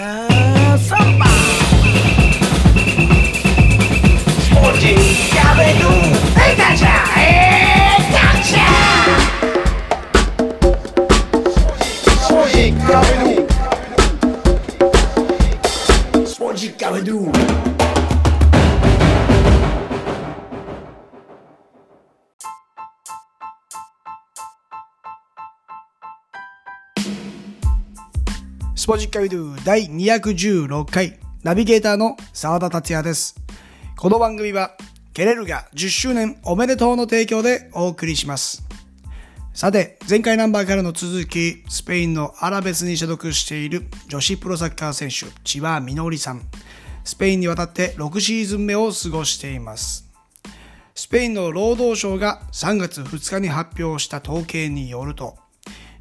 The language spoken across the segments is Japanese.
Have somebody. ポジッカビドゥ第216回ナビゲーターの澤田達也です。この番組はケレルが10周年おめでとうの提供でお送りします。さて、前回ナンバーからの続き、スペインのアラベスに所属している女子プロサッカー選手、千葉みのりさん。スペインに渡って6シーズン目を過ごしています。スペインの労働省が3月2日に発表した統計によると、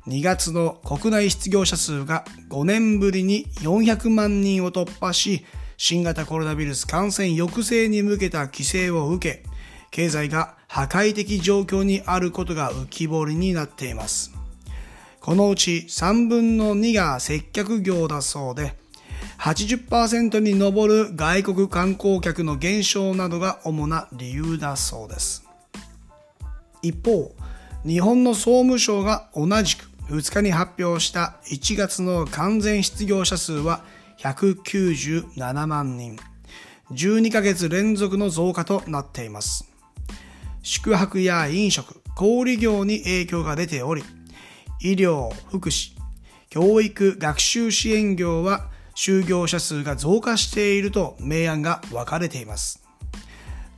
2月の国内失業者数が5年ぶりに400万人を突破し、新型コロナウイルス感染抑制に向けた規制を受け、経済が破壊的状況にあることが浮き彫りになっています。このうち3分の2が接客業だそうで、80%に上る外国観光客の減少などが主な理由だそうです。一方、日本の総務省が同じく2日に発表した1月の完全失業者数は197万人。12ヶ月連続の増加となっています。宿泊や飲食、小売業に影響が出ており、医療、福祉、教育、学習支援業は就業者数が増加していると明暗が分かれています。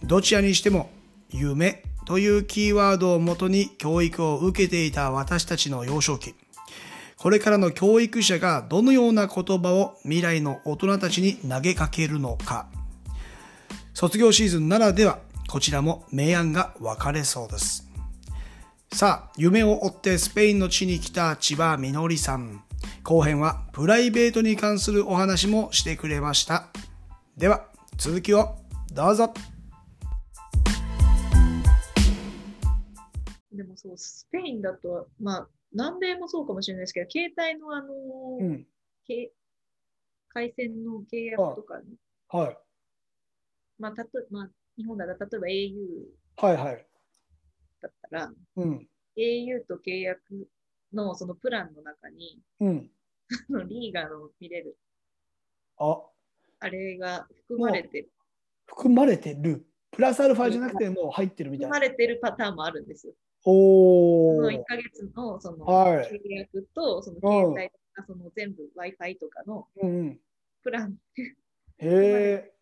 どちらにしても夢というキーワードをもとに教育を受けていた私たちの幼少期。これからの教育者がどのような言葉を未来の大人たちに投げかけるのか。卒業シーズンならではこちらも明暗が分かれそうです。さあ、夢を追ってスペインの地に来た千葉みのりさん。後編はプライベートに関するお話もしてくれました。では、続きをどうぞ。でもそう、スペインだと、まあ、南米もそうかもしれないですけど、携帯のあのー、うん。け回線の契約とかに、はい。まあ、たとまあ、日本だったら例えば au はいはい。だったら、うん。au と契約のそのプランの中に、うん。リーガの見れる、あ、あれが含まれてる、含まれてる。プラスアルファじゃなくてもう入ってるみたいな。含まれてるパターンもあるんですよ。その1おー。ヶ月のそのはい契約と、その携帯とか、その全部 Wi-Fi とかのうんうん。プランへえ。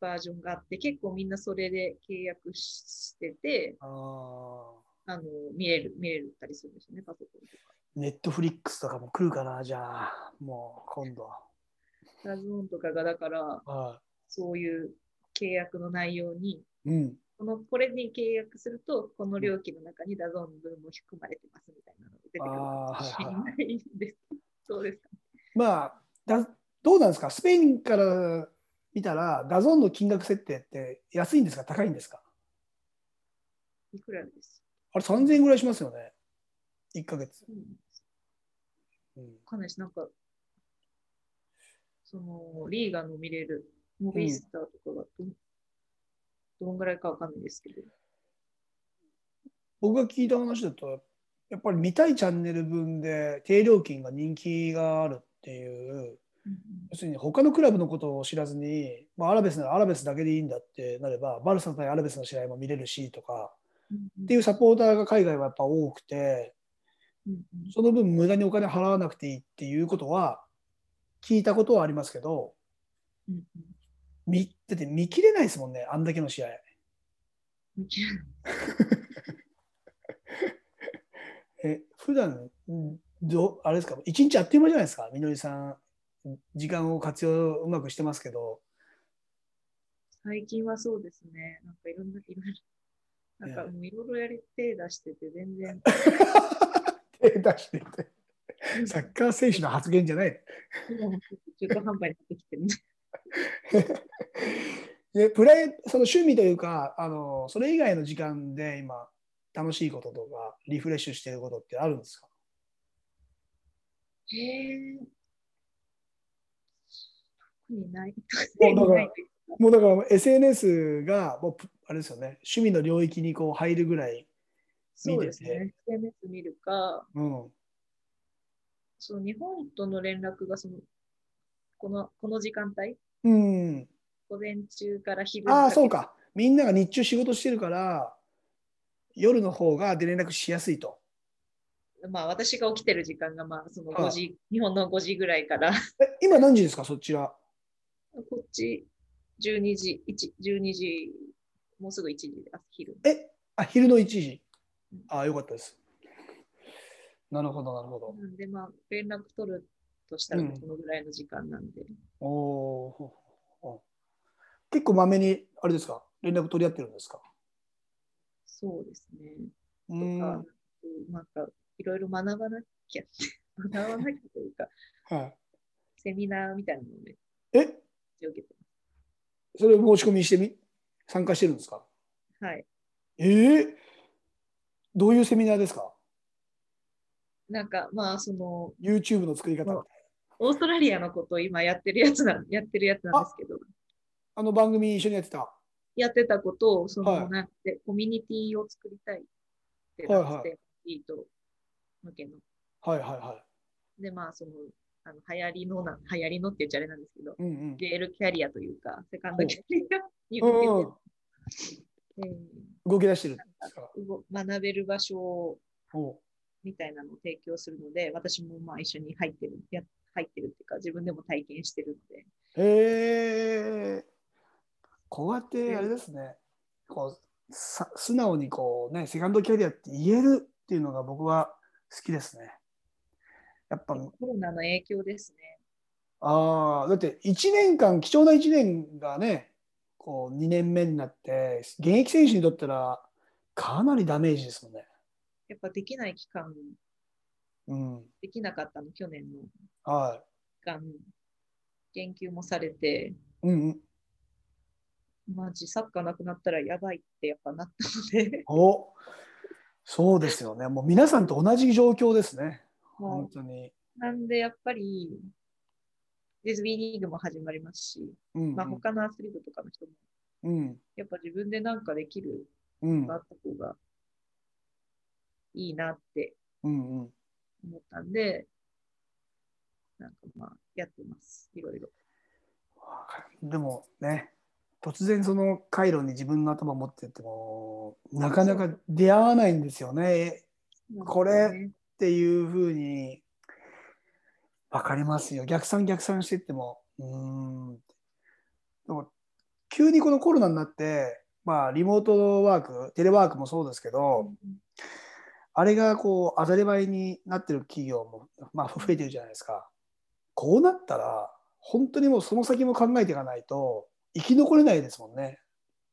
バージョンがあって、結構みんなそれで契約してて、あーあの見れる、見れたりするんですよね、パソコンとか。ネットフリックスとかも来るかな、じゃあ。もう今度。ダゾーンとかがだから、はそういう契約の内容に、い。うん。このこれに契約すると、この料金の中にダゾーン分も含まれてますみたいなのが出てくる。かもしれないです。そうです。か。まあだ、どうなんですか、スペインから見たら、ダゾーンの金額設定って安いんですか、高いんですか？いくらです、あれ、3000円ぐらいしますよね、1ヶ月。うん、うん、かなりなんか、その、リーガの見れる、モビースターとかがど,、どんぐらいかわかんないですけど、僕が聞いた話だと、やっぱり見たいチャンネル分で低料金が人気があるっていう、うん要するに他のクラブのことを知らずに、まあ、アラベスならアラベスだけでいいんだってなれば、バルサ対アラベスの試合も見れるしとか、うんっていうサポーターが海外はやっぱ多くて、その分無駄にお金払わなくていいっていうことは聞いたことはありますけど、見だって見切れないですもんね、あんだけの試合。見切れない。え、普段んどあれですか、一日あっという間じゃないですか、みのりさん、時間を活用うまくしてますけど、最近はそうですね。なんかいろんな、いろいろ、なんかもういろいろやり手出してて、全然、手出してて、サッカー選手の発言じゃない。中途半端になってきてる。ん で。でプライその趣味というかあの、それ以外の時間で今、楽しいこととか、リフレッシュしてることってあるんですか？へえ。にない。もうだからないもうだから SNS がもうぷあれですよね、趣味の領域にこう入るぐらい、そうですね。SNS 見るか、うん、その日本との連絡がそのこのこの時間帯、うん、午前中から昼ああ、そうか、みんなが日中仕事してるから、夜の方がで連絡しやすいと。まあ私が起きてる時間がまあそのはい5時、日本の5時ぐらいから、え今何時ですか、そちら。こっち12時、1 12時、もうすぐ1時で朝昼。えあ昼の1時。ああ、よかったです。なるほど、なるほど。なんでまあ連絡取るとしたらうんこのぐらいの時間なんで、おおほほ結構まめに、あれですか、連絡取り合ってるんですか？そうですね。うとかん、なんかいろいろ学ばなきゃって、学ばなきゃというか、はセミナーみたいなのをね、い。え受けてそれを申し込みしてみ？参加してるんですか？はい。ええどういうセミナーですか？なんかまあその ?YouTube の作り方。オーストラリアのことを今やってるやつなんやってるやつなんですけど、あの番組一緒にやってた？やってたことをその、はいなんてコミュニティを作りたいってはいはいなって、いいと向けの。はいはいはで、まあその、あの流行りのな、流行りのって言っちゃあれなんですけど、い。うんうん。ジェールキャリアというか、セカンドキャリアにうんえ動き出してる学べる場所おみたいなのを提供するので、私もまあ一緒に入ってる、や入ってるっていうか、自分でも体験してるので、へえ。こうやってあれですね。こうさ素直にこうねセカンドキャリアって言えるっていうのが僕は好きですね。やっぱコロナの影響ですね。ああだって1年間貴重な1年がねこう2年目になって現役選手にとったらかなりダメージですもんね。やっぱできない期間、うん。できなかったの、去年のはがん研究もされて、い。うんうん。マジサッカーなくなったらやばいってやっぱなったので、おそうですよね。もう皆さんと同じ状況ですね。も本当に。うなんでやっぱりディズニーリーグも始まりますし、うんうんまあ、他のアスリートとかの人もうんやっぱ自分でなんかできるがあった方がいいなってうんうん。思ったんで、なんかまあやってます、いろいろ。でもね突然その回路に自分の頭を持ってってもなかなか出会わないんですよね。これっていうふうに分かりますよ。逆算逆算してっても。うーん。でも急にこのコロナになってまあリモートワークテレワークもそうですけど、あれがこう当たり前になってる企業も、まあ、増えてるじゃないですか。こうなったら本当にもうその先も考えていかないと生き残れないですもんね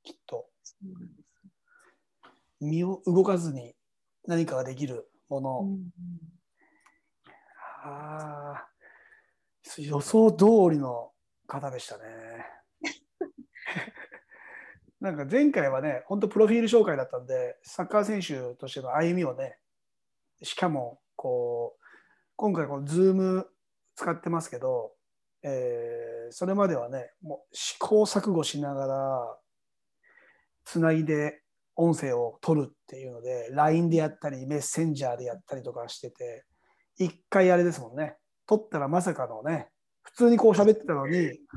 きっと。身を動かずに何かができるもの。うんあ予想通りの方でしたね。なんか前回はね、本当プロフィール紹介だったんで、サッカー選手としての歩みをね、しかもこう今回こうズーム使ってますけど、えーそれまではね、もう試行錯誤しながらつないで音声を取るっていうので、LINE でやったり、メッセンジャーでやったりとかしてて、一回あれですもんね、取ったらまさかのね、普通にこう喋ってたのに、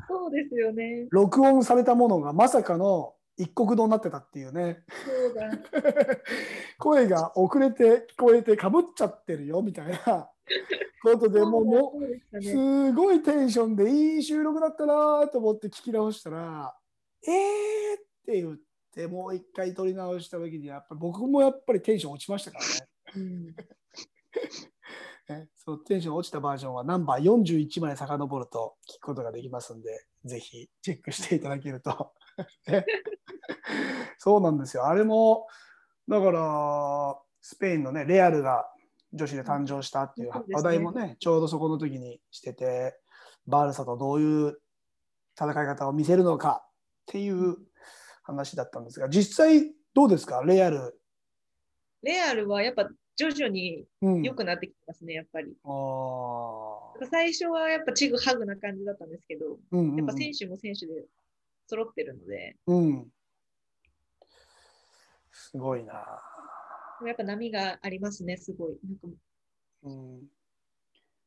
そうですよね。録音されたものがまさかの一国堂になってたっていうね、そうだ。声が遅れて聞こえてかぶっちゃってるよみたいなことでもうもそう。すごいテンションでいい収録だったなと思って聞き直したら「えー!」って言ってもう一回撮り直した時にやっぱ僕もやっぱりテンション落ちましたからね。うん ねそうテンション落ちたバージョンはナンバー41まで遡ると聞くことができますんで、ぜひチェックしていただけると。ね そうなんですよ。あれも、だから、スペインのね、レアルが女子で誕生したっていう話題もね、ちょうどそこの時にしてて、バールサとどういう戦い方を見せるのかっていう話だったんですが、実際どうですか、レアル。レアルはやっぱ徐々にうん、良くなってきてますね、やっぱり。あー最初はやっぱちぐはぐな感じだったんですけど、うんうんうんやっぱ選手も選手で揃ってるので、うん。すごいな。やっぱ波がありますね、すごい。なんかうん、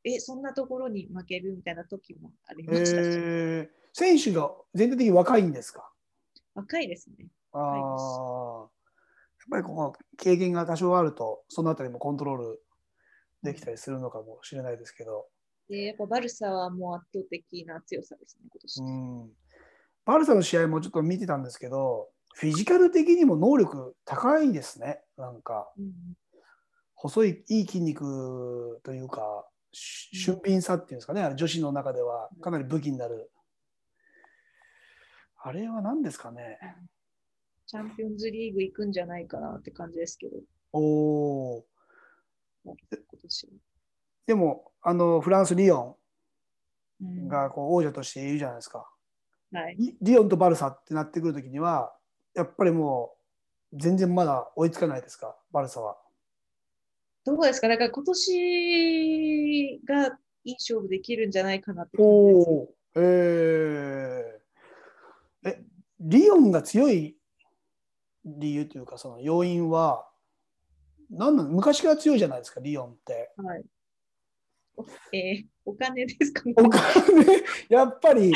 え、そんなところに負けるみたいな時もありえましたし、ー、選手が全体的に若いんですか？若いですね。あはいあ、やっぱりここ経験が多少あると、そのあたりもコントロールできたりするのかもしれないですけど、で、やっぱバルサはもう圧倒的な強さですね、今年。うん、バルサの試合もちょっと見てたんですけど、フィジカル的にも能力高いですね、なんか。うん細いいい筋肉というかし俊敏さっていうんですかね、女子の中ではかなり武器になる。あれは何ですかね。チャンピオンズリーグ行くんじゃないかなって感じですけど、おお。今年は。でもあのフランス・リヨうんンがこう王者としているじゃないですか。はい、リリヨンとバルサってなってくるときにはやっぱりもう全然まだ追いつかないですか？バルサは。どうですか？だから今年がいい勝負できるんじゃないかなって感じです。おお。えー、えリヨンが強い理由というかその要因は何なの？昔から強いじゃないですかリヨンって。はい。おえーお金ですか？ね。お金？やっぱり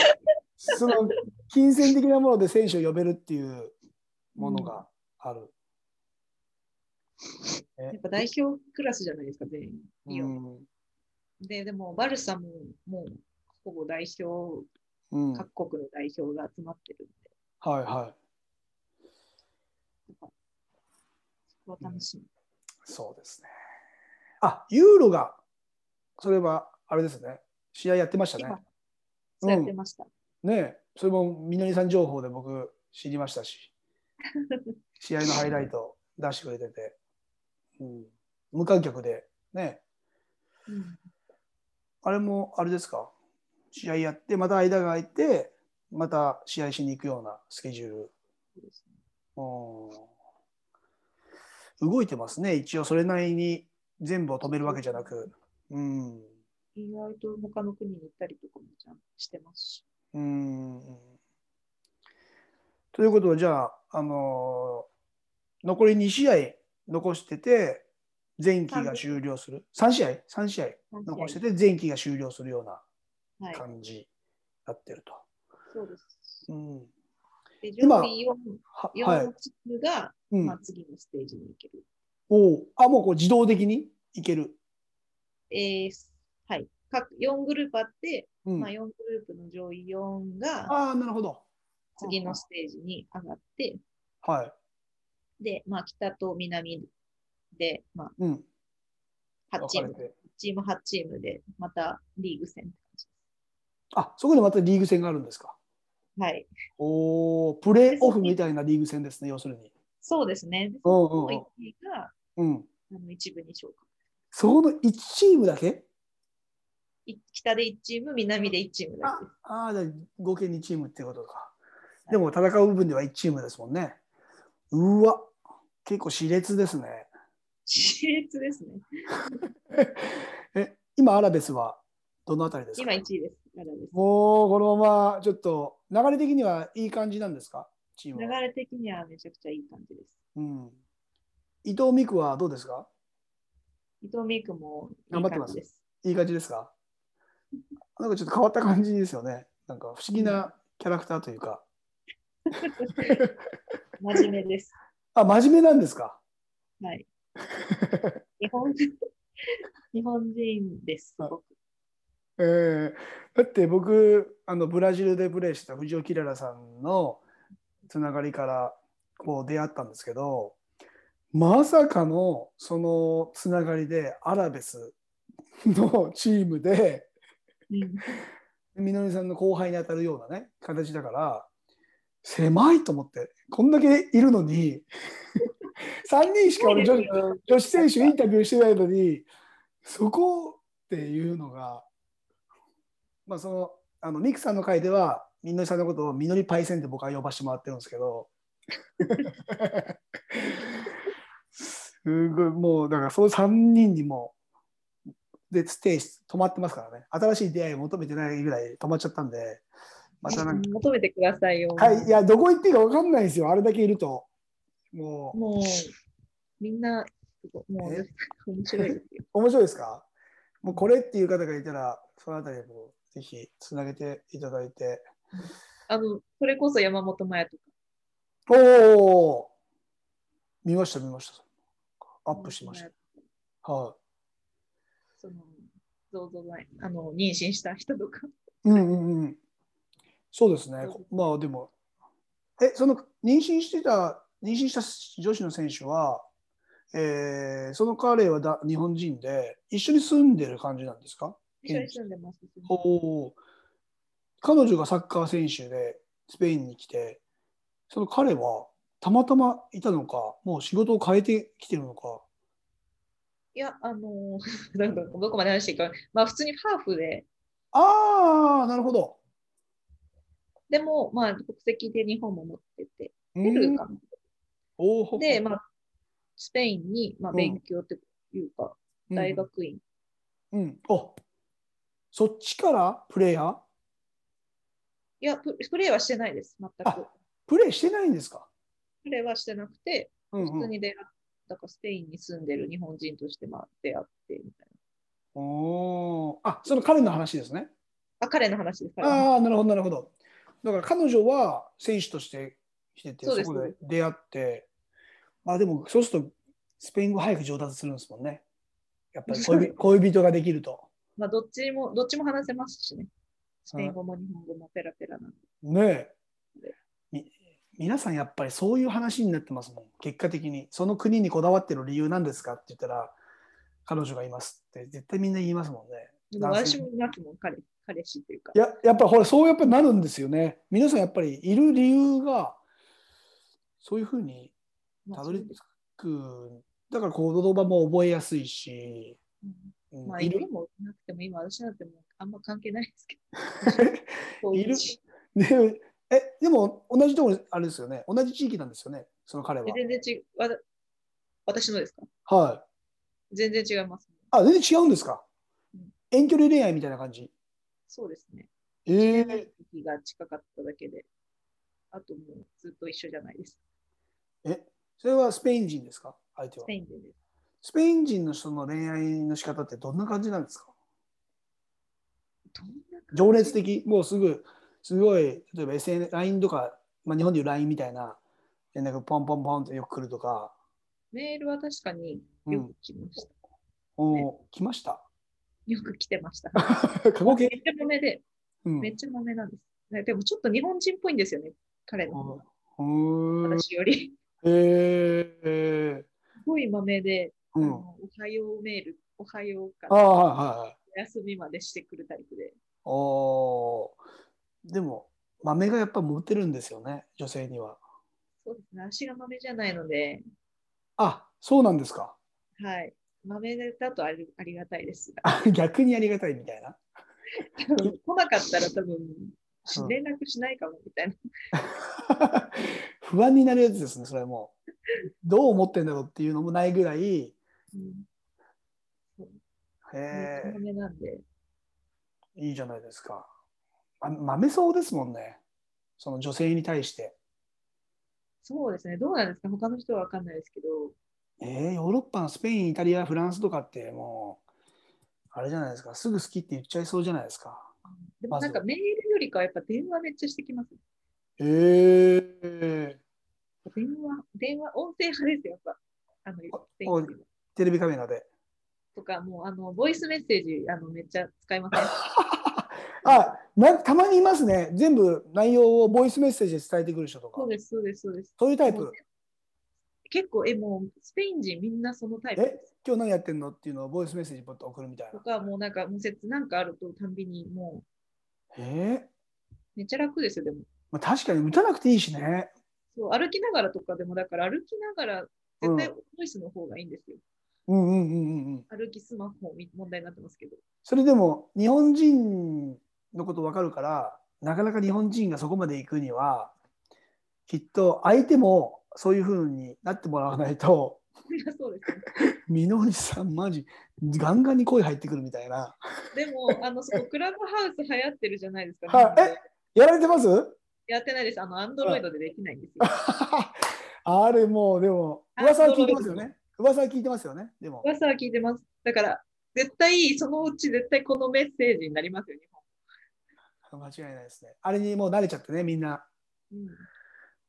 その金銭的なもので選手を呼べるっていうものがある。やっぱ代表クラスじゃないですか、全員。リオンうんで、でも、バルサももうほぼ代表、うん、はい各国の代表が集まってるんで、はい。やっぱそこは楽しみ。そうですね。あユーロがそれはあれですね試合やってましたね今。そうやってました。ねえそれもみのりさん情報で僕知りましたし試合のハイライト出してくれてて、うん、無観客でね。うん。あれもあれですか？試合やってまた間が空いてまた試合しに行くようなスケジュール。うん。動いてますね。一応それなりに全部を止めるわけじゃなく。うん。意外と他の国に行ったりとかもちゃんとしてますし。うんということはじゃあ、あのー残り2試合残してて前期が終了する3試合 ?3 試合残してて前期が終了するようなはい、感じになってると。そうです。うんで、今上位 4, は4はい、チームが、うんまあ、次のステージに行ける。おうあもうこう自動的にいける？えーはい。各4グループあって、うんまあ、4グループの上位4がああなるほど。次のステージに上がって、はい。で、まあ、北と南で、まうん。あ、8チームチーム8チームで、またリーグ戦って感じあそこでまたリーグ戦があるんですか？はい。おおプレーオフみたいなリーグ戦ですね要するに。そうですね。でうんうんその1位がうん。あの一部に昇格。そこの1チームだけ？い北で1チーム、南で1チームだけです。ああ、じゃあ合計2チームってことか。でも戦う部分では1チームですもんね。うわ、結構熾烈ですね。熾烈ですね。え、今アラベスはどのあたりですか？今1位です。まだですもうこのままちょっと流れ的にはいい感じなんですか？チーム流は。れ的にはめちゃくちゃいい感じです。うん、伊藤美久はどうですか？伊藤美久も頑張ってます。いい感じですか？なんかちょっと変わった感じですよね。なんか不思議なキャラクターというか。真面目です。あ、真面目なんですか？はい。日本 日本人です。すごく。えーだって僕あのブラジルでプレーした藤尾キララさんのつながりからこう出会ったんですけどまさかのそのつながりでアラベスのチームでうんみのりさんの後輩に当たるようなね形だから狭いと思ってこんだけいるのに 3人しか俺女子女子選手インタビューしてないのにそこっていうのがまあそのあのミクさんの回ではみのりさんのことをみのりパイセンって僕は呼ばしてもらってるんですけどすごいもうだからその3人にもでステイし止まってますからね。新しい出会いを求めてないぐらい止まっちゃったんで、またなんか、求めてくださいよ。はい、いや、どこ行っていいか分かんないですよ。あれだけいると。もう、もう、みんな、もうえ、面白いですよ。面白いですか？もうこれっていう方がいたら、そのあたりもぜひつなげていただいて。あの、それこそ山本麻也とか。おお見ました、見ました。アップしました。はその、どうぞあの、妊娠した人とか。い。うんうんうん。そうですね。まあでも、え、その妊娠してた、妊娠した女子の選手は、えーその彼はだ日本人で一緒に住んでる感じなんですか？一緒に住んでます。おお彼女がサッカー選手でスペインに来てその彼はたまたまいたのかもう仕事を変えてきてるのか？いや、あの、なんかどこまで話していいか、まあ普通にハーフで、ああなるほどでも、まあ国籍で日本も持ってて、うペルーんかな。で、まあ、スペインに、まあ、うん。勉強っていうか、大学院。うん、うん、お。そっちから？プレイヤー？いやプ、プレーはしてないです、全く。あ。プレイしてないんですか、プレーはしてなくて、うんうん、普通に出会ったか、スペインに住んでる日本人として、まあ、出会ってみたいおー。あその彼の話ですね。な。あ、彼の話です。ああなるほどなるほどだから彼女は選手として来ててそこで出会ってまあでもそうするとスペイン語早く上達するんですもんね。やっぱり恋人恋人ができると。まあ、どっちも、どっちも話せますしね。スペイン語も日本語もペラペラなんで。ねえ。み皆さんやっぱりそういう話になってますもん。結果的に。その国にこだわってる理由なんですかって言ったら彼女がいますって絶対みんな言いますもんね。私もいますもん、彼、彼氏っていうか。い。ややっぱりほらそうやっぱりなるんですよね。皆さんやっぱりいる理由がそういうふうにまあたどり着く。だから言葉も覚えやすいし、うん。うん。まあ、いる。もなくても、今、私なんてもうあんま関係ないですけど。いる。でえでも同じところあれですよね。同じ地域なんですよね。その彼は。え全然違う。私のですか？はい。全然違います。あ全然違うんですか？うん。遠距離恋愛みたいな感じそうですね。ええ時が近かっただけで、あともうずっと一緒じゃないです。えそれはスペイン人ですか？相手はスペインでです。スペイン人の人の恋愛の仕方ってどんな感じなんですか？どんな感じ？情熱的？もうすぐすごい例えば SNS、LINE とか、まあ、日本でいう LINE みたいな連絡ポンポンポンってよく来るとか、メールは確かによく来ました。おー来ました？よく来てました。過去形？めっちゃ豆で、うんめっちゃ豆なんです。ねでもちょっと日本人っぽいんですよね、彼の方が。私より。えー、すごい豆で、うん。おはようメール、おはようかああ、はいはいはい。お休みまでしてくるタイプで。おーでも、豆がやっぱモテるんですよね、女性には。そうですね、足が豆じゃないので、あ、そうなんですか。はい。豆だとありありがたいです逆にありがたいみたいな。来なかったら多分うん連絡しないかもみたいな。不安になるやつですね、それも。どう思ってんだろうっていうのもないぐらい、うんへえ、豆なんで。いいじゃないですか。ま豆そうですもんね。その女性に対して。そうですね、どうなんですか？他の人は分かんないですけど、えー、ヨーロッパのスペイン、イタリア、フランスとかってもう、あれじゃないですか。すぐ好きって言っちゃいそうじゃないですか。でもなんかメールよりかはやっぱ電話めっちゃしてきます。えー、電話、電話、音声派ですよ、やっぱ。あの、テレビカメラで。とか、もう、あの、ボイスメッセージ、あの、めっちゃ使いません？あなたまにいますね。全部内容をボイスメッセージで伝えてくる人とかそう。です、そうです、そうです。そういうタイプ？結構、え、もう、スペイン人みんなそのタイプです。今日何やってんの？っていうのをボイスメッセージポッと送るみたいな。とか、もうなんか、もう説なんかあると、たんびに、もえー？う、めっちゃ楽ですよ、でも。まあ、確かに打たなくていいしね。そう、歩きながらとかでも、だから歩きながら、絶対ボイスの方がいいんですよ。うんうんうんうんうん。歩きスマホみ問題になってますけど。それでも日本人のこと分かるからなかなか日本人がそこまで行くにはきっと相手もそういうふうになってもらわないと そうですね。みのりさん、マジ、ガンガンに声入ってくるみたいな。でも、あの、そのクラブハウス流行ってるじゃないですか。はい日本でやられてます？やってないです。あの、アンドロイドでできないんですよ。あれもう、でも、噂は聞いてますよね。噂は聞いてますよね。でも。噂は聞いてます。だから、絶対、そのうち絶対このメッセージになりますよ、日間違いないですね。あれにもう慣れちゃってね、みんな。本。うん。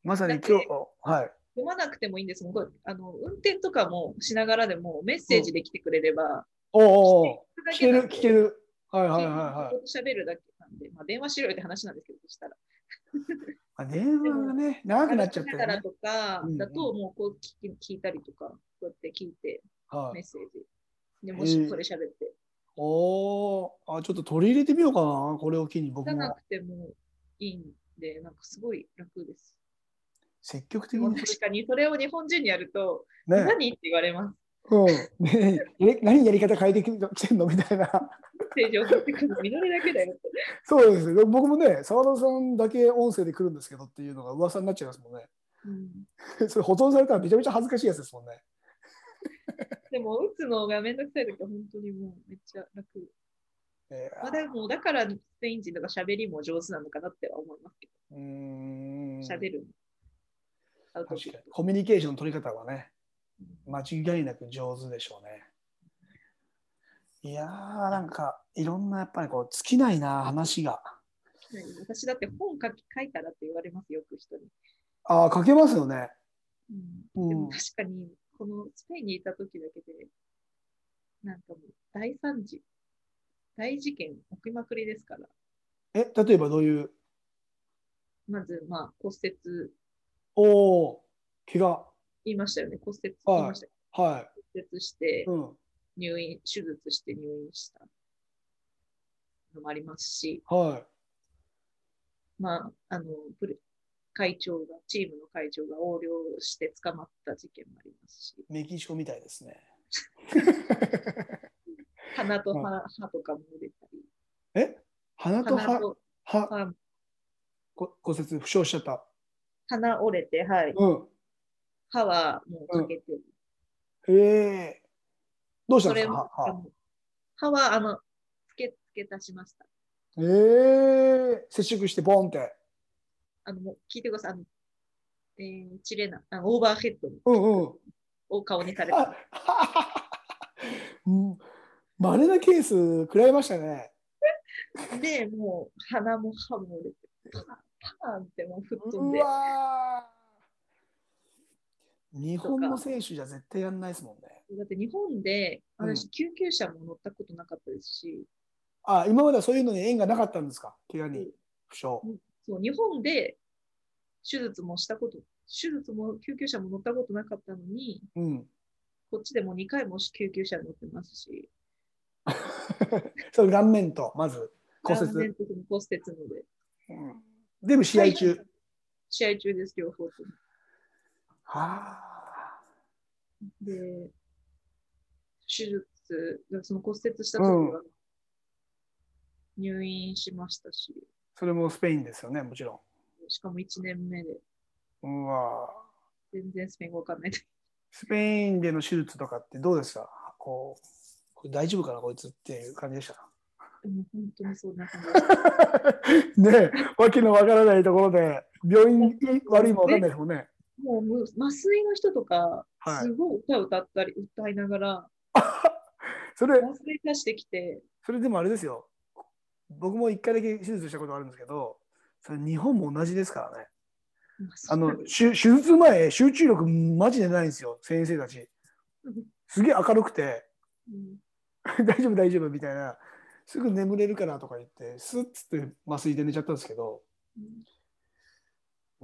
まさに今日、はい。読まなくてもいいんです。もうあの運転とかもしながらでもメッセージで来てくれれば、おうお聞聞ける、聞ける。はいはいはいはい。喋るだけなんで、まあ、電話しろよって話なんですけど、そしたら。ま あ、電話がね、長くなっちゃってね。だからとかだと、もうこう聞き聞いたりとか、こうやって聞いてはい、メッセージ。でもしそれ喋って。おお、あ、ちょっと取り入れてみようかな、これを機に僕も聞かなくてもいいんで、なんかすごい楽です。積極的に。確かにそれを日本人にやると、ね、何って言われます。うん、ねえ、何やり方変えてきてんの？みたいな。そうですよ。僕もね、澤田さんだけ音声で来るんですけどっていうのが噂になっちゃいますもんね。うん それ保存されたらめちゃめちゃ恥ずかしいやつですもんね。でも、打つのがめんどくさいときは本当にもうめっちゃ楽。えーまあ、でも、だからスペイン人とか喋りも上手なのかなっては思いますけど、喋る。コミュニケーションの取り方はね、うん間違いなく上手でしょうね。いやー、なんか、いろんなやっぱりこう、尽きないな、話が。はい私だって本書き書いたらって言われますよく人に。ああ、書けますよね。うん、でうんも確かに、このスペインにいた時だけで、なんかもう大惨事、大事件起きまくりですから、え、例えばどういう、まず、まあ、骨折、おお、怪我。言いましたよね、骨折言いましたよは骨折してい。、うん。入院、手術して入院したのもありますし、はまあ、あの、プレ会長が、チームの会長が横領して捕まった事件もありますし、い。メキシコみたいですね。鼻と歯,、歯とかも折れたり、え？鼻と歯、鼻と歯、骨折、負傷しちゃった。鼻折れて、はい、うん。歯はもうかけてる。へえ。どうしたんですか？歯は、あの、つけ、付け足しました。歯ええ接触してボンって。あの、もう聞いてください。あの、えー、チレナ、あオーバーヘッドうんうん。を顔にされあた。うんまれなケース食らいましたね。で、もう鼻も歯も折れて、パーンってもう吹っ飛んうで、日本の選手じゃ絶対やんないですもんね。だって日本でうん。私、救急車も乗ったことなかったですし、あ、今まではそういうのに縁がなかったんですか？怪我に。うん。負傷。そう日本で手術もしたこと、手術も救急車も乗ったことなかったのに、うん。こっちでも2回も救急車乗ってますし、そう顔面とまず骨折。と骨折ので、うん全部試合中。試合中です、両方とも。はあ。で、手術、その骨折した時は入院しましたし、それもスペインですよね、もちろしかも1年目でん。うわ全然スペイン語わかんない。スペインでの手術とかってどうですかこう、これ大丈夫かな、こいつっていう感じでした？もう本当にそんな感じ。ねえ、わけのわからないところで、病院悪いもわかんないですもんね。もうむ麻酔の人とか、はいすごい歌歌ったり、歌いながら、それ、麻酔出してきて、それでもあれですよ。僕も一回だけ手術したことあるんですけど、それ日本も同じですからね。あの、手手術前、集中力マジでないんですよ、先生たち。すげえ明るくて、うん 大丈夫大丈夫みたいな、すぐ眠れるからとか言って、スッつって麻酔で寝ちゃったんですけど、うん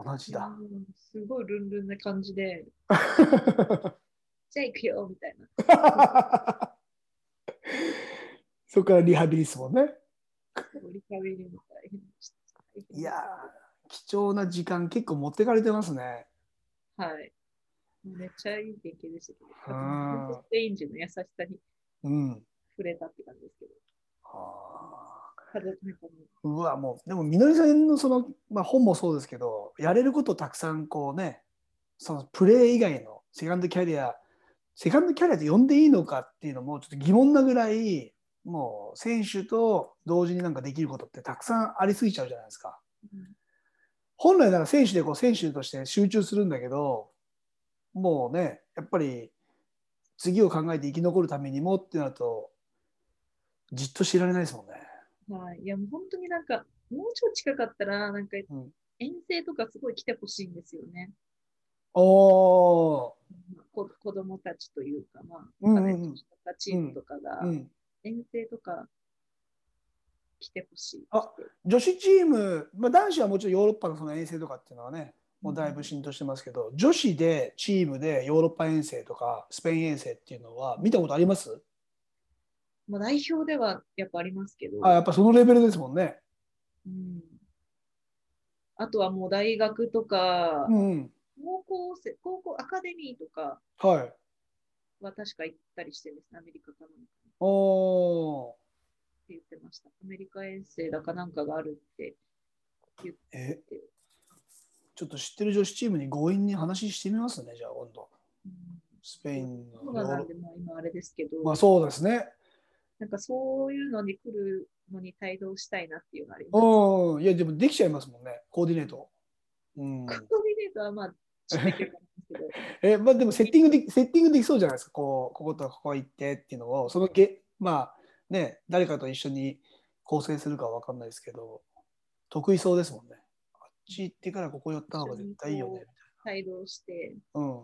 同じだ。うんすごいルンルンな感じで、じゃあ行くよみたいな。そこからリハビリですもんね。リカビリも大変でした。いやー、貴重な時間結構持ってかれてますね。はい。めっちゃいい経験でしたけど、スペイン人の優しさにうん。触れたって感じですけど、はただなんうわ、もう、でも、みのりさんのその、まあ、本もそうですけど、やれることたくさんこうね、そのプレー以外のセカンドキャリアセカンドキャリアって呼んでいいのかっていうのもちょっと疑問なぐらいもう選手と同時になんかできることってたくさんありすぎちゃうじゃないですか。うん本来なら選手でこう選手として集中するんだけどもうねやっぱり次を考えて生き残るためにもってなるとじっと知られないですもんね。はい。いや、もう本当になんか、もうちょい近かったら、なんかうん、遠征とかすごい来てほしいんですよね。おーまあこ子供たちというか、まあ、うんとかチームとかが、うん、遠征とか来てほしい。あ女子チーム、まあ、男子はもちろんヨーロッパのその遠征とかっていうのはねもうだいぶ浸透してますけど、女子でチームでヨーロッパ遠征とかスペイン遠征っていうのは見たことあります？まあ、代表ではやっぱありますけど、あやっぱそのレベルですもんね。うん、あとはもう大学とか、うんうん、高校生、高校アカデミーとかは確か行ったりしてるんですね、アメリカかなんかに。って言ってました。アメリカ遠征だかなんかがあるって言って。えちょっと知ってる女子チームに強引に話してみますね、じゃあ今度。うん。スペインの。コロナなんで、まあ、今あれですけど、まあそうですね。なんかそういうのに来るのに帯同したいなっていうのがあります。うん。いや、でもできちゃいますもんね、コーディネート。うん。コーディネートはまあ、え、まあでもセッティングで、セッティングできそうじゃないですか。こう、こことここ行ってっていうのを、そのげ、まあね、誰かと一緒に構成するかは分かんないですけど、得意そうですもんね。あっち行ってからここ寄った方が絶対いいよね、帯同してたいな。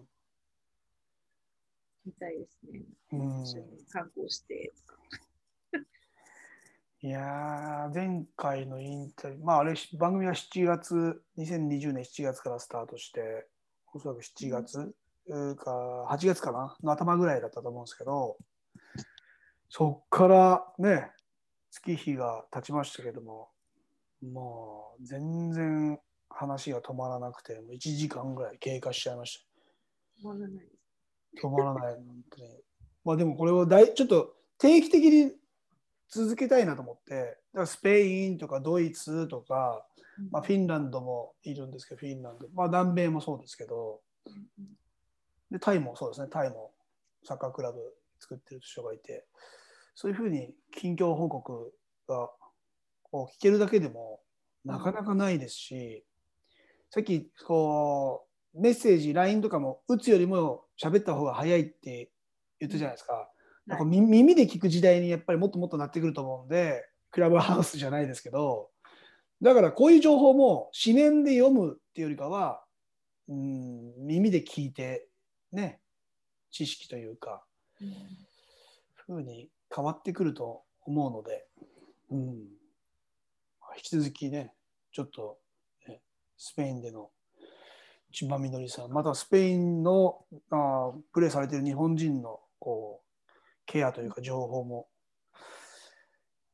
みたいですね。うん。うん一緒に観光して。いやー、前回のインタビュー、まああれ、番組は7月、2020年7月からスタートして、おそらく7月うか、8月かな、の頭ぐらいだったと思うんですけど、そっからね、月日が経ちましたけども、もう全然話が止まらなくて、もう1時間ぐらい経過しちゃいました。止まらないです。止まらない、本当に。まあでもこれを大ちょっと定期的に続けたいなと思って、だからスペインとかドイツとか、まあ、フィンランドもいるんですけど、フィンランド、まあ、南米もそうですけど、うんでタイもそうですね、タイもサッカークラブ作ってる人がいて、そういうふうに近況報告がこう聞けるだけでもなかなかないですし、さっきこうメッセージ、LINE とかも打つよりも喋った方が早いって言ったじゃないですか。なんか耳で聞く時代にやっぱりもっともっとなってくると思うんで、クラブハウスじゃないですけど、だからこういう情報も紙面で読むっていうよりかは、うん、耳で聞いて、ね、知識というか、うん。ふうに変わってくると思うので、うん、引き続きね、ちょっと、ね、スペインでの千葉みのりさん、またスペインのあープレーされている日本人のこうケアというか情報も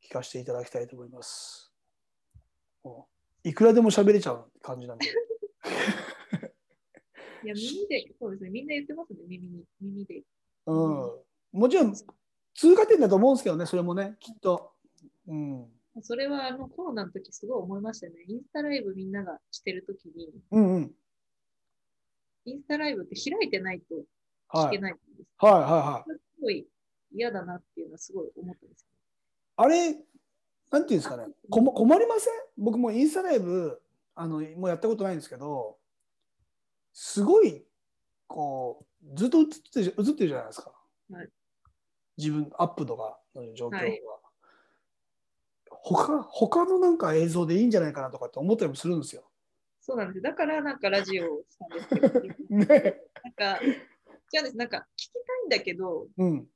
聞かせていただきたいと思います。いくらでも喋れちゃう感じなんで。いや、耳で、そうですね、みんな言ってますね、耳に、耳で。うん、もちろん通過点だと思うんですけどね、それもね、きっと。うんそれはあのコロナの時すごい思いましたね。インスタライブみんながしてる時に、うんうん。インスタライブって開いてないとはい。聞けないんです。はいはいはい。すごい嫌だなっていうのはすごい思ったんですあれ、なんていうんですかね、こも困りません？僕もインスタライブあの、もうやったことないんですけど、すごい、こう、ずっと映ってる映ってるじゃないですか。はい自分、アップとかの状況が。はい他他のなんか映像でいいんじゃないかなとかって思ったりもするんですよ。そうなんです。だからなんかラジオをしたんですけど、ね。なんか、じゃあです。なんか聞きたいんだけど、うん。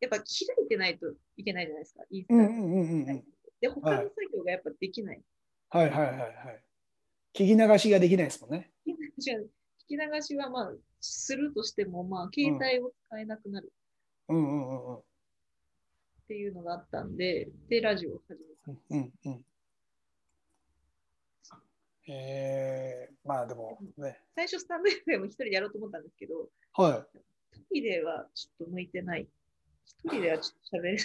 やっぱ開いてないといけないじゃないですか。インスタうんうんうんうんうん。で、他の作業がやっぱできない。はいはいはいはい。聞き流しができないですもんね。聞き流しはまあ、するとしても、まあ、携帯を使えなくなるうんうんうんうん。っていうのがあったんで、で、ラジオを始めた。うんうん。えー、まあでもね。最初、スタンド FM 一人でやろうと思ったんですけど、は一人ではちょっと向いてない。一人ではちょっと喋れない。い。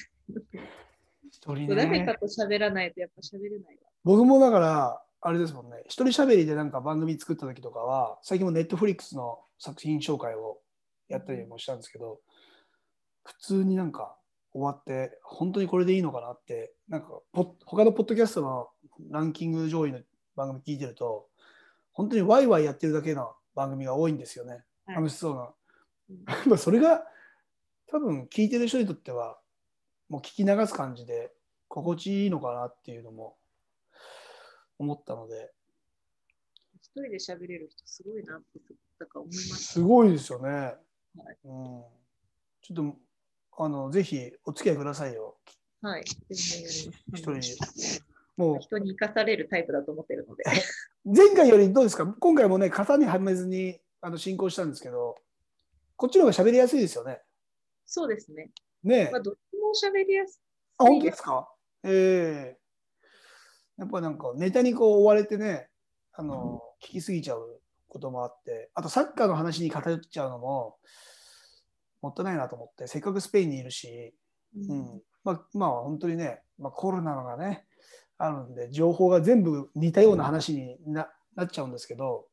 一人ね誰か。と喋らないとやっぱ喋れないわ。僕もだから、あれですもんね。一人喋りでなんか番組作った時とかは、最近もネットフリックスの作品紹介をやったりもしたんですけど、普通になんか終わって本当にこれでいいのかなってなんかポ他のポッドキャストのランキング上位の番組聞いてると本当にワイワイやってるだけの番組が多いんですよね、はい楽しそうな。う んまあそれが多分聞いてる人にとってはもう聞き流す感じで心地いいのかなっていうのも思ったので一人で喋れる人すごいなって、だから思います。すごいですよね。いうん、ちょっとあのぜひお付き合いくださいよ。はい。一人もの人に生かされるタイプだと思ってるので。う 前回よりどうですか？今回もね型にはめずにあの進行したんですけどこっちの方が喋りやすいですよね。そうですね。ねえまあ、どっちも喋りやすあ、本当いですか？ええやっぱなんかネタにこう追われてね、あの、聞きすぎちゃうこともあって、あとサッカーの話に偏っちゃうのも、もったいないなと思って、せっかくスペインにいるし、ううん。まあ、まあ本当にね、まあ、コロナのがね、あるんで、情報が全部似たような話にななっちゃうんですけど、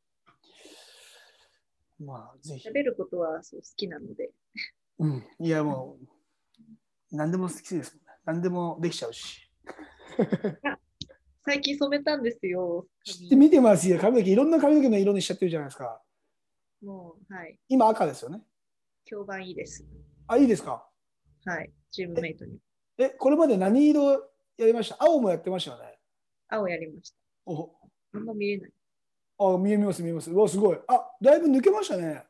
まあ、ぜひ。喋ることはそう好きなので。うん。いや、もう、何でも好きですもんね。何でもできちゃうし。最近染めたんですよ。知って見てますよ。髪の毛、いろんな髪の毛の色にしちゃってるじゃないですか。もう、はい。今赤ですよね。評判いいです。あ、いいですか？はい。チームメイトに。え、これまで何色やりました青もやってましたよね。青やりました。おあんま見えない。あ、見えます、見えます。うわ、すごい。あ、だいぶ抜けましたね。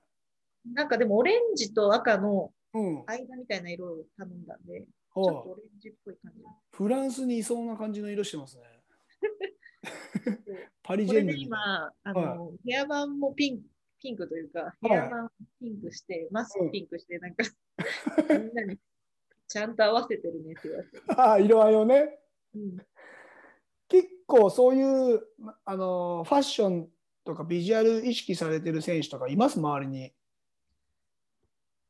なんかでもオレンジと赤のうん。間みたいな色を頼んだんで、ちょっとはオレンジっぽい感じ。あ、フランスにいそうな感じの色してますね。パリジェンヌに。今、あの、ヘアバンもピンピンクというか、いヘアバンピンクして、マスクピンクして、なんか、みんなにちゃんと合わせてるねって言われて。あ、色合いをね。うん、結構そういうあのファッションとかビジュアル意識されてる選手とかいます？周りに。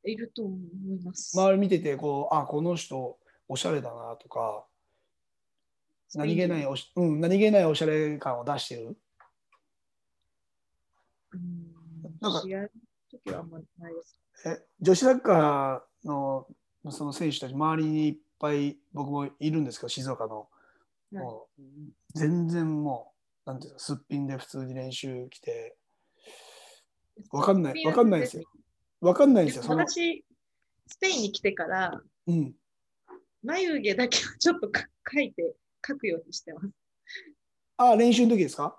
いると思います。周り見ててこうあこの人おしゃれだなとか何気ないおし、うん、何気ないおしゃれ感を出してる？うんなんか試合の時はあんまないです。え女子サッカーのその選手たち周りにいっぱい僕もいるんですけど静岡の、はい。もう全然もうなんていうのすっぴんで普通に練習来て。わかんないわかんないですよ。わかんないんですよ私、スペインに来てから、うん、眉毛だけをちょっとか描いて、描くようにしてます。あ練習の時ですか？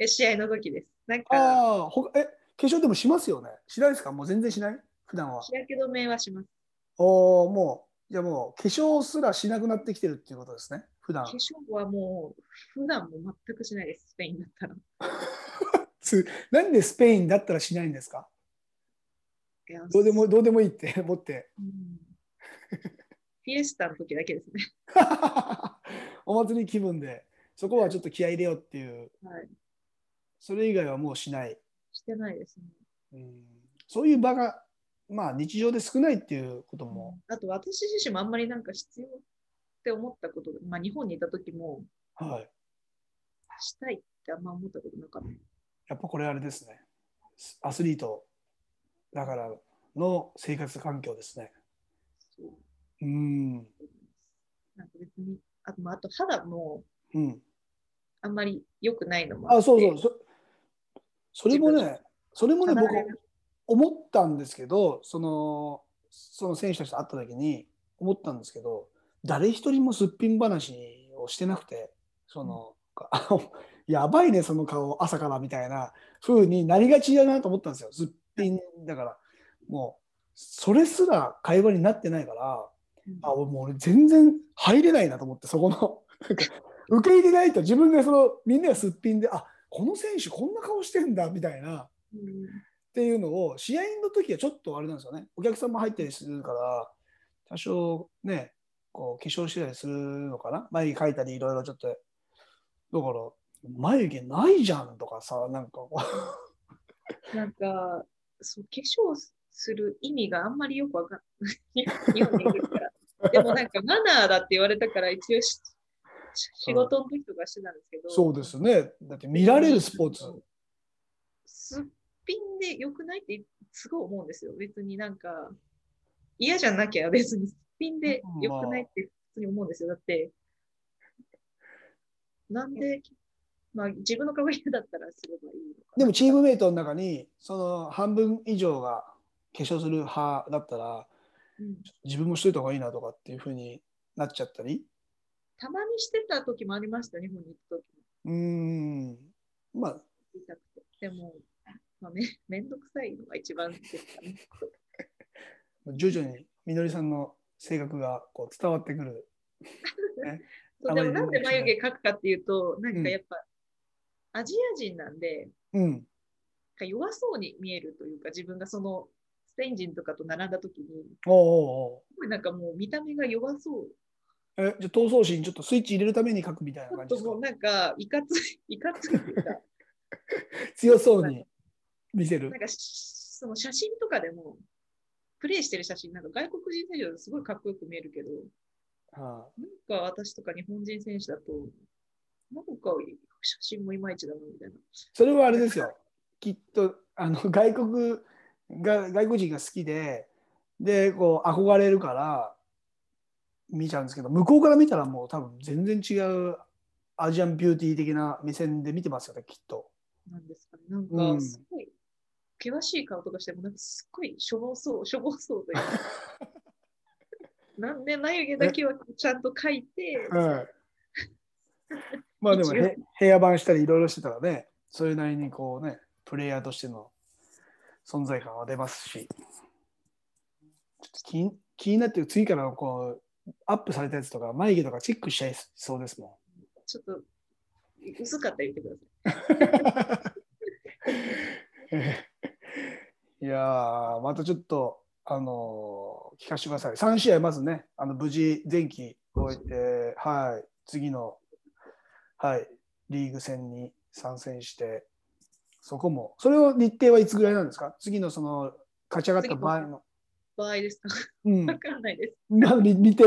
え試合の時です。なんか、ああほえ化粧でもしますよね？しないですか？もう全然しない？普段は。日焼け止めはします。おおもうじゃあもう化粧すらしなくなってきてるっていうことですね普段。化粧はもう、普段も全くしないです、スペインだったら。つなんでスペインだったらしないんですか？いやどうでもどうでもいいって 思って。うん。フィエスタの時だけですね。お祭り気分で。そこはちょっと気合い入れようっていう。はい。それ以外はもうしない、してないですね。うん、そういう場がまあ日常で少ないっていうことも、あと私自身もあんまりなんか必要って思ったことが、まあ日本にいた時もはい。したいってあんま思ったことなかった。やっぱこれあれですね。アスリートだからの生活環境ですね。そう。うん。なんか別に、あとまああと肌もうん。あんまり良くないのもあそうって。そうそそれもねそれもね僕思ったんですけどそのその選手たちと会った時に思ったんですけど誰一人もすっぴん話をしてなくてその、あのやばいねその顔朝からみたいな風になりがちだなと思ったんですよ。すっぴんだから。もうそれすら会話になってないからうん。あもう俺全然入れないなと思ってそこのなんか受け入れないと自分がそのみんながすっぴんであこの選手こんな顔してんだみたいな。うんっていうのを試合の時はちょっとあれなんですよねお客さんも入ったりするから多少ねこう化粧してたりするのかな？眉毛描いたりいろいろちょっとだから眉毛ないじゃんとかさなんかなんか、そう化粧する意味があんまりよくわかんない。日本にいるから。でもなんかマナーだって言われたから一応し仕事の時とかしてたんですけど。そうですねだって見られるスポーツすっ品で良くないってすごい思うんですよ。別になんか、嫌じゃなきゃ別にすっぴんで良くないって普通に思うんですよ。だって、なんで、まあ自分の顔が嫌だったらすればいいのかな。でもチームメイトの中にその半分以上が化粧する派だったらうん自分もしといた方がいいなとかっていうふうになっちゃったり？たまにしてた時もありました、日本に行った時も。うーんまあ。でも、まあ、め めんどくさいのが一番ですかね。徐々にみのりさんの性格がこう伝わってくる。そうでもなんで眉毛描くかっていうと、なんうんかやっぱ、アジア人なんで、うん。なんか弱そうに見えるというか、自分がそのスペイン人とかと並んだ時に、おうおうおうすごいなんかもう見た目が弱そう。えじゃあ闘争心ちょっとスイッチ入れるために書くみたいちょな感じですか？っともうなんかいかつい、いかつい 強そうに見せるなん。かしその写真とかでも、プレイしてる写真、なんか外国人選手だとすごいかっこよく見えるけど、はなんか私とか日本人選手だと、なんか写真もいまいちだなみたいな。それはあれですよ。きっとあの外国が外国人が好きででこう憧れるから見ちゃうんですけど向こうから見たらもう多分全然違うアジアンビューティー的な目線で見てますよねきっと。なんですかね。なんか、すごい、険しい顔とかしても、なんかすっごいしょぼそう、しょぼそうというか。なんで眉毛だけはちゃんと描いて、はい、まあでも一応。へヘアバンしたりいろいろしてたらねそれなりにこうねプレイヤーとしての存在感は出ますし。ちょっと気に気になってる次からこうアップされたやつとか眉毛とかチェックしちゃいそうですもちょっと薄かったら言ってください。ん。いやーまたちょっとあのー聞かせてください。3試合まずねあの無事前期終えて、はい、次の、はい、リーグ戦に参戦してそこもそれを日程はいつぐらいなんですか？次のその勝ち上がった場合の。場合ですか？うんわ、かんないです。まあ、み見て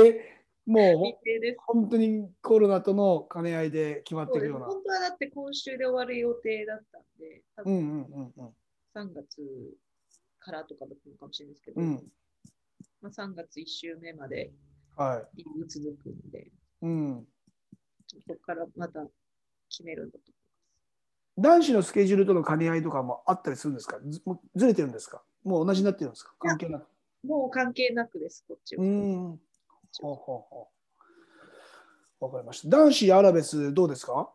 も日う程です。本当にコロナとの兼ね合いで決まってそうですいくような。本当はだって今週で終わる予定だったんで、多分うんうんうんうん3月からとかだったのかもしれないですけど、うんまあ、3月1週目まではいリーグ続くんで、うん、そこからまた決めるんだと男子のスケジュールとの兼ね合いとかもあったりするんですか？ずずれてるんですか？もう同じになってるんですか？関係なく。もう関係なくです、こっちは。うん。ほうほうほう。わかりました。男子アラベスどうですか？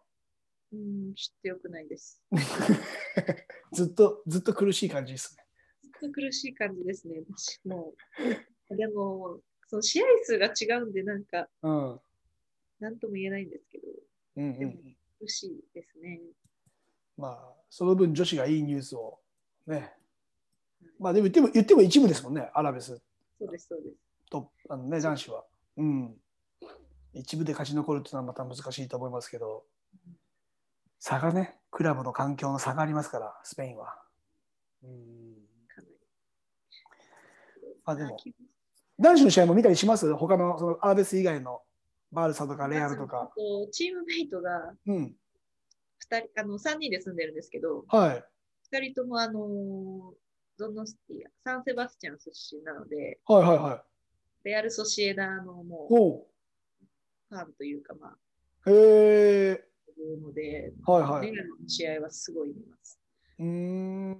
うん、知ってよくないです。ずっとずっと苦しい感じですね。と苦しい感じですね。私もう。でも、その試合数が違うんで、なんか、うん。うんなんとも言えないんですけど、うんうん。苦しいですね。まあその分女子がいいニュースをね。まあでも言っても言っても一部ですもんね。アラベスそうです、そうです。とあのね男子は。うん。一部で勝ち残るっていうのはまた難しいと思いますけど、差がね、クラブの環境の差がありますから、スペインは。うん。あでも気男子の試合も見たりします？他のそのアラベス以外のバルサとかレアルとか。とチームメイトがうん。二人、あの、3人で住んでるんですけど、はい。2人とも、あのドノスティア、サンセバスチャン出身なので、はいはいはい。レアル・ソシエダのもうファンというか、まあ、へえ。ので、はいはい。レアルの試合はすごい見ます。うーん。やっ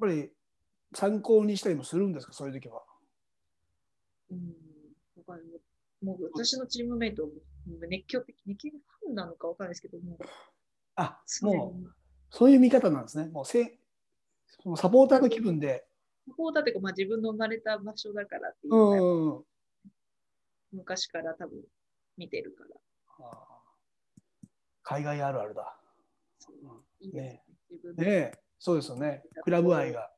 ぱり参考にしたりもするんですか、そういう時は。うん、わかもう私のチームメイトも熱狂的、熱狂的ファンなのかわかんないですけども、あ、もうそういう見方なんですね。もうせそのサポーターの気分で。サポーターというか、まあ、自分の生まれた場所だからっていううのが、んうんうん。昔から多分見てるから、海外あるあるだ。ね。ねねえ、そうですよね。クラブ愛が。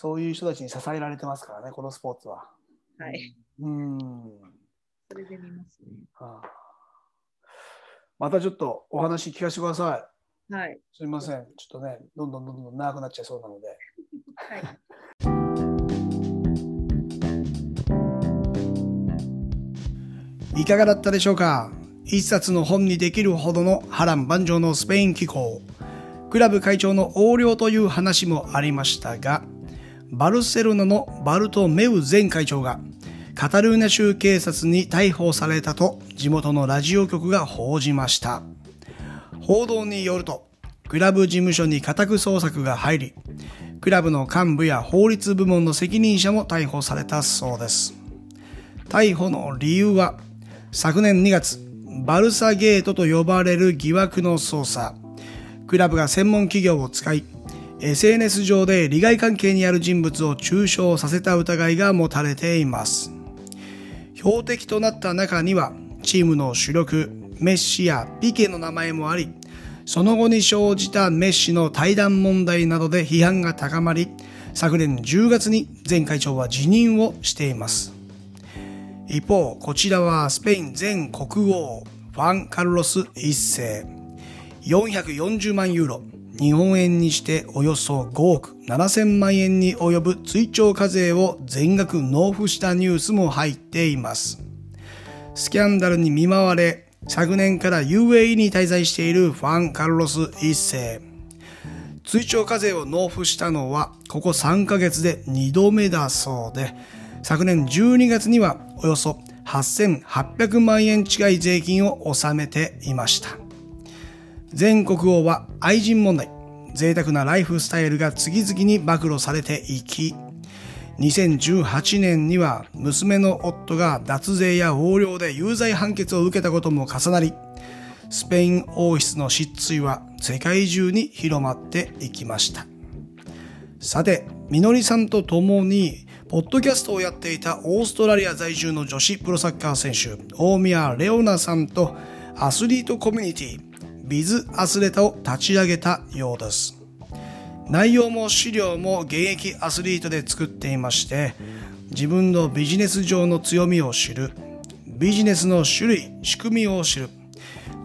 そういう人たちに支えられてますからね、このスポーツは。はい。うん。それで見ますね。あーまたちょっとお話聞かせてください。はい。すみません。ちょっとね、どんどんどんどん長くなっちゃいそうなので。はい。いかがだったでしょうか？一冊の本にできるほどの波乱万丈のスペイン気候。クラブ会長の横領という話もありましたが、バルセロナのバルト・メウ前会長がカタルーニャ州警察に逮捕されたと地元のラジオ局が報じました。報道によると、クラブ事務所に家宅捜索が入り、クラブの幹部や法律部門の責任者も逮捕されたそうです。逮捕の理由は、昨年2月、バルサゲートと呼ばれる疑惑の捜査。クラブが専門企業を使い、SNS 上で利害関係にある人物を中傷させた疑いが持たれています。標的となった中には、チームの主力、メッシやピケの名前もあり、その後に生じたメッシの対談問題などで批判が高まり、昨年10月に前会長は辞任をしています。一方、こちらはスペイン前国王、ファン・カルロス一世。440万ユーロ、日本円にしておよそ5億7000万円に及ぶ追徴課税を全額納付したニュースも入っています。スキャンダルに見舞われ、昨年から UAE に滞在しているファン・カルロス一世。追徴課税を納付したのは、ここ3ヶ月で2度目だそうで、昨年12月にはおよそ8800万円近い税金を納めていました。前国王は愛人問題、贅沢なライフスタイルが次々に暴露されていき、2018年には娘の夫が脱税や横領で有罪判決を受けたことも重なり、スペイン王室の失墜は世界中に広まっていきました。さて、みのりさんと共に、ポッドキャストをやっていたオーストラリア在住の女子プロサッカー選手、大宮レオナさんとアスリートコミュニティ、ビズアスレタを立ち上げたようです。内容も資料も現役アスリートで作っていまして自分のビジネス上の強みを知るビジネスの種類仕組みを知る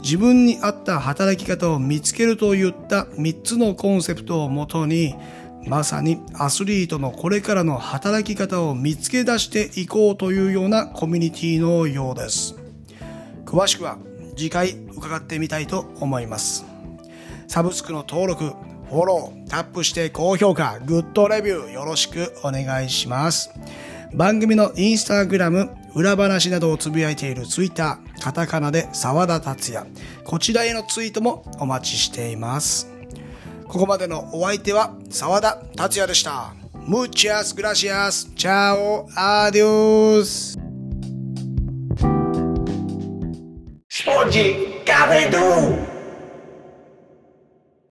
自分に合った働き方を見つけるといった3つのコンセプトをもとにまさにアスリートのこれからの働き方を見つけ出していこうというようなコミュニティのようです詳しくは次回伺ってみたいと思いますサブスクの登録フォロー、タップして高評価、グッドレビューよろしくお願いします。番組のインスタグラム、裏話などをつぶやいているツイッター、カタカナで沢田達也。こちらへのツイートもお待ちしています。ここまでのお相手は沢田達也でした。Muchas gracias. Chao. Adiós. Responde, Cavendu!